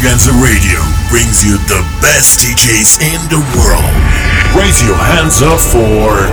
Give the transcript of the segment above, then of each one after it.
Extravaganza Radio brings you the best DJs in the world. Raise your hands up for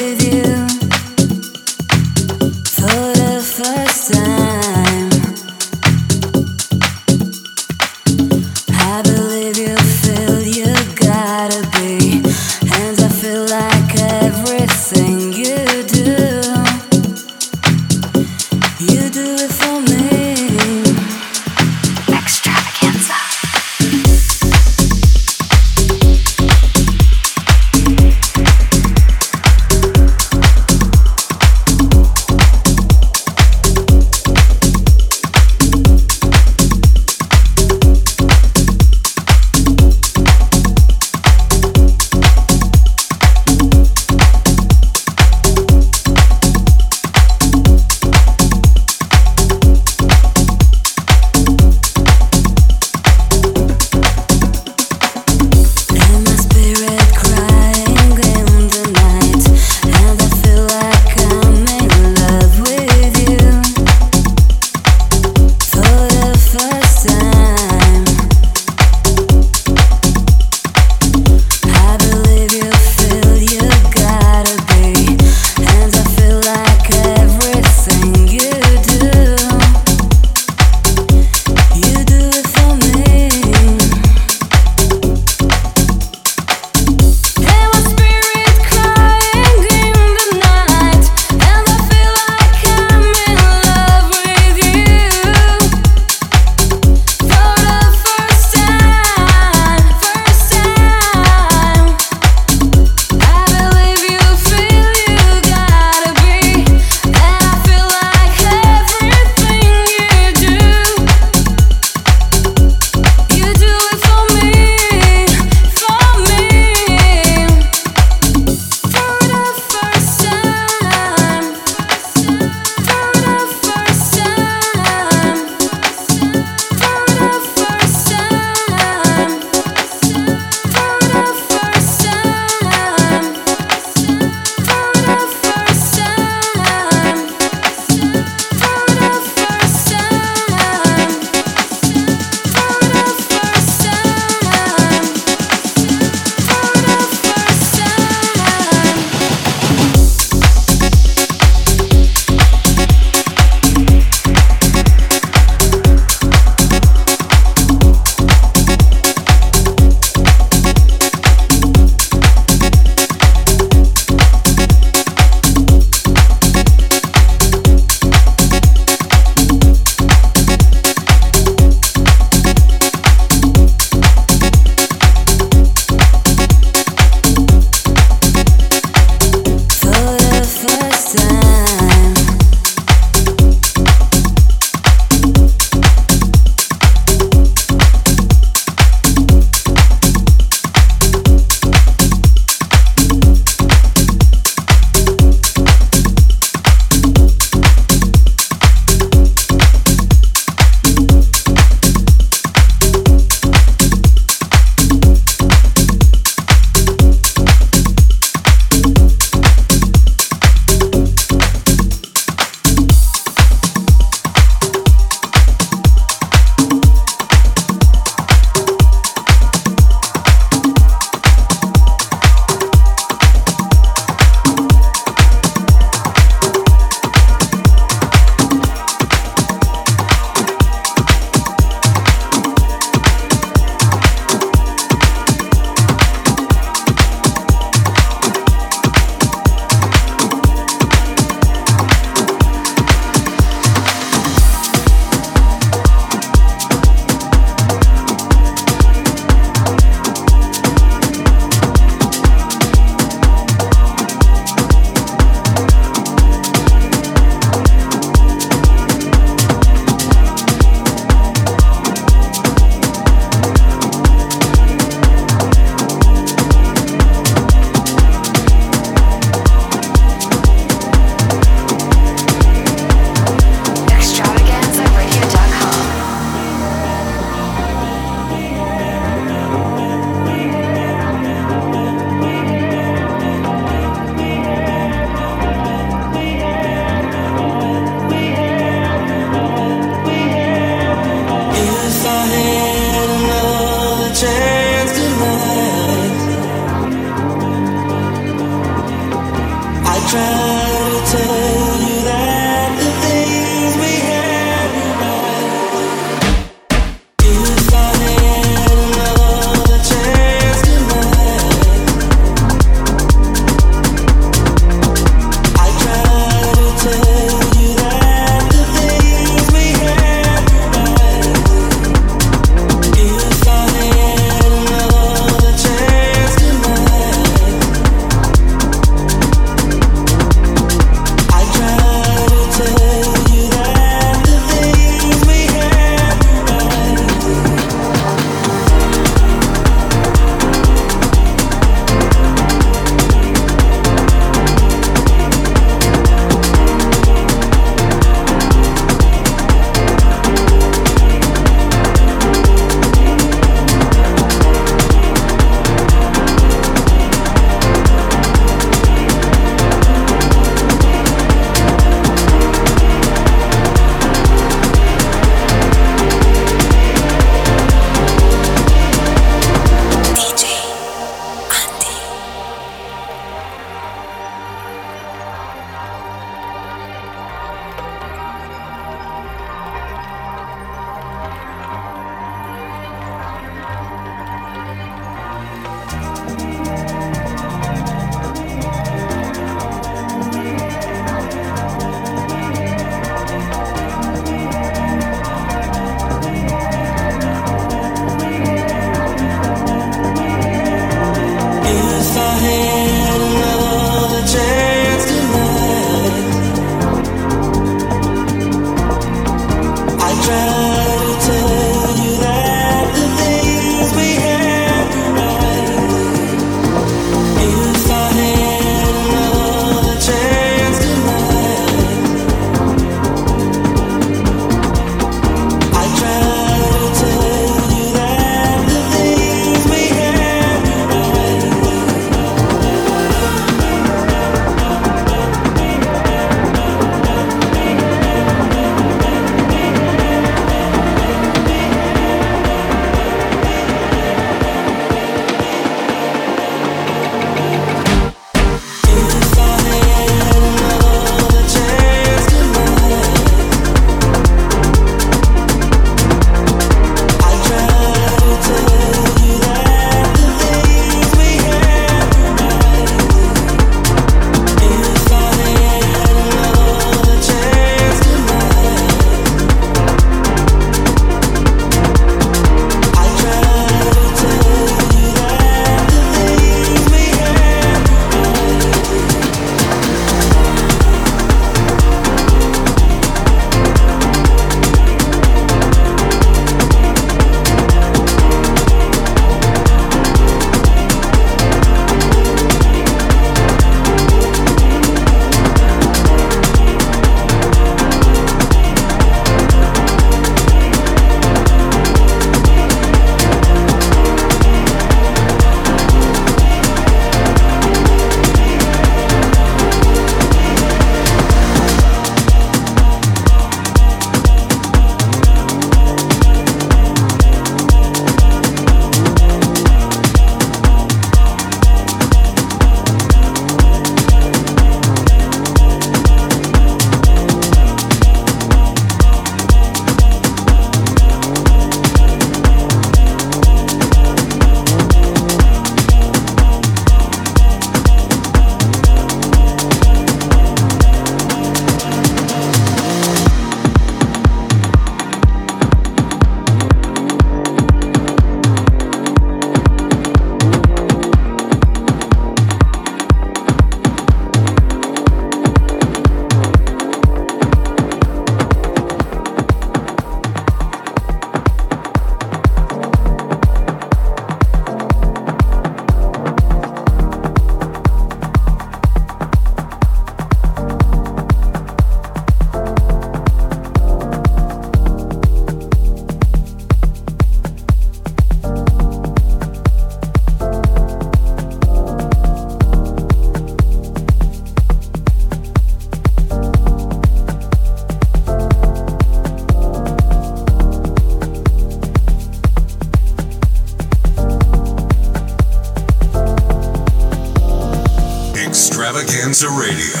Mixer Radio.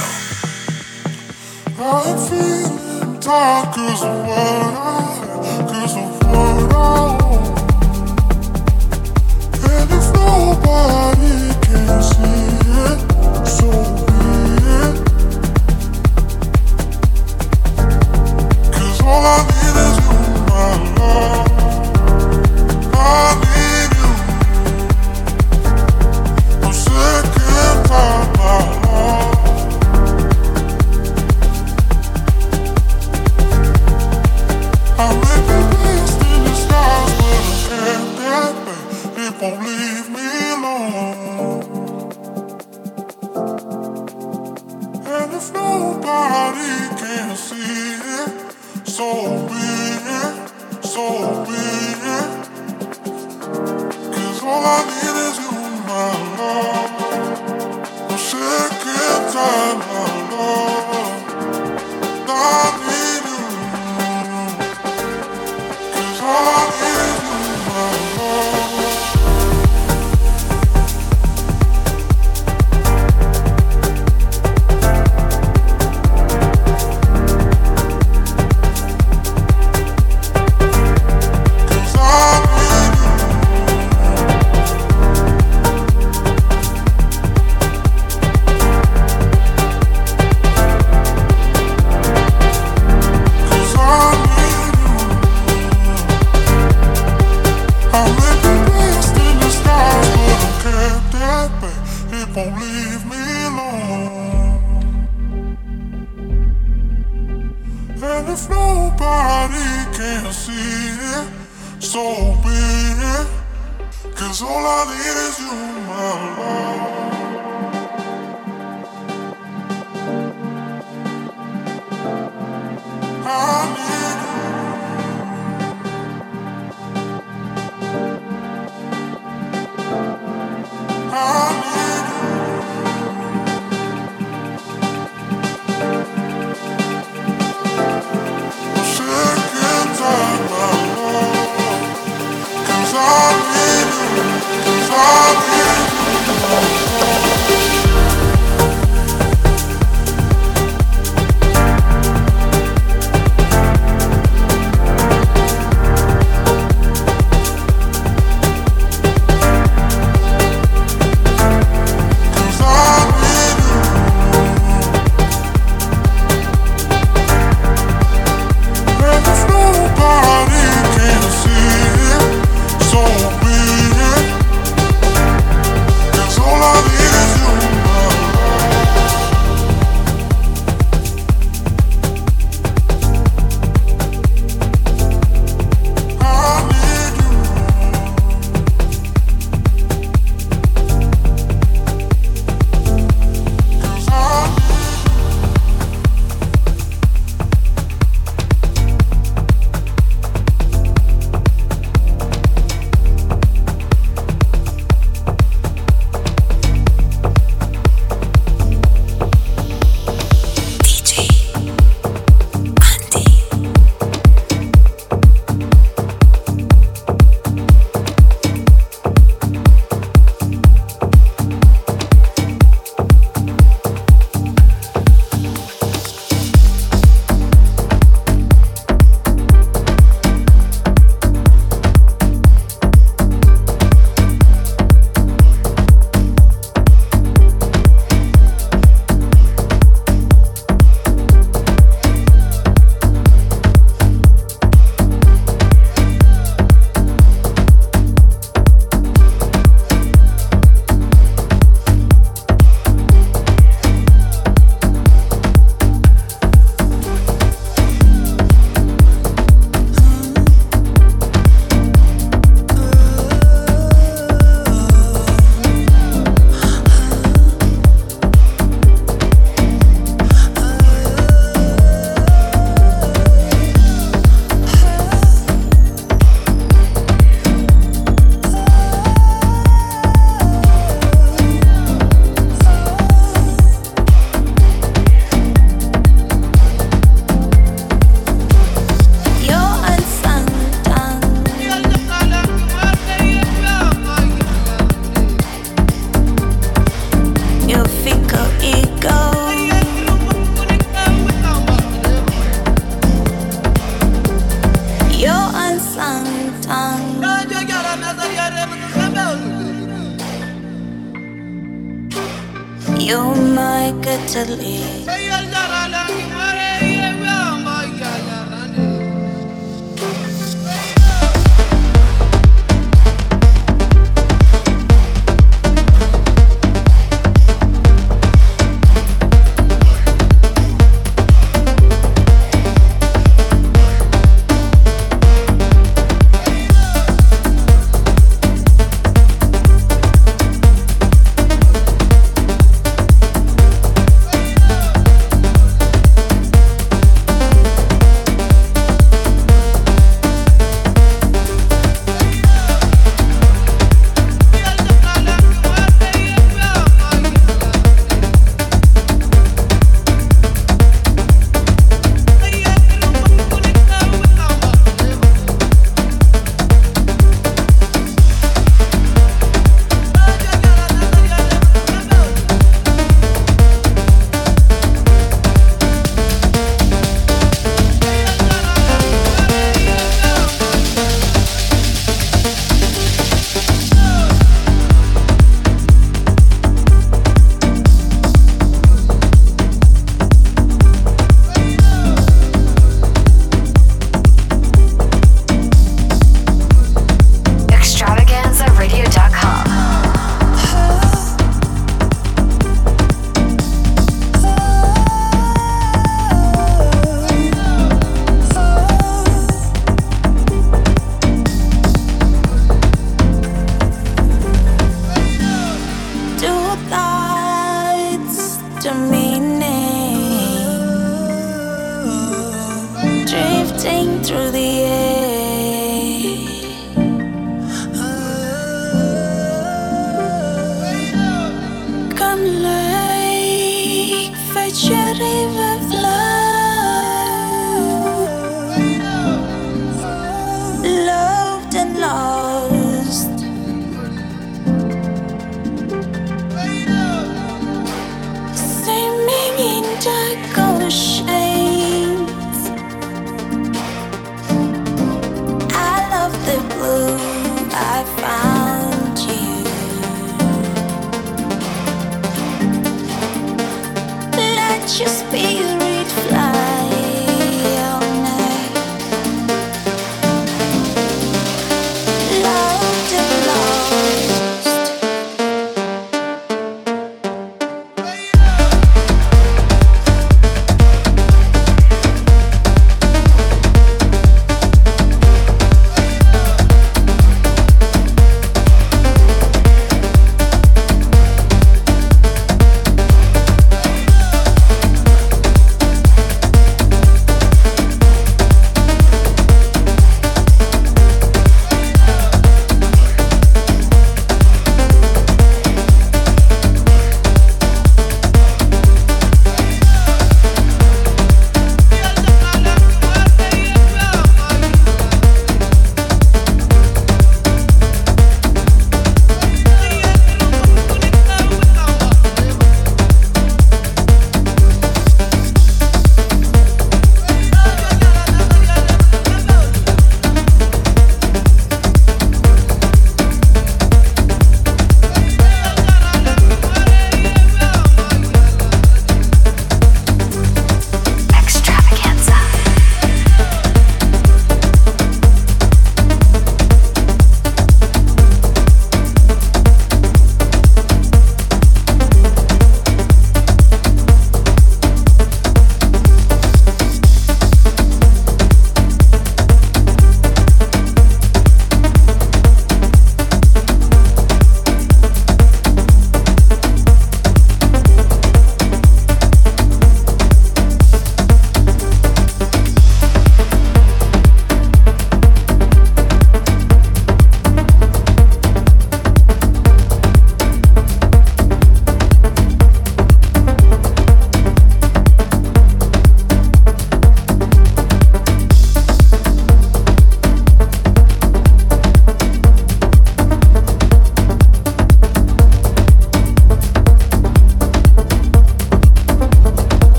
just be you.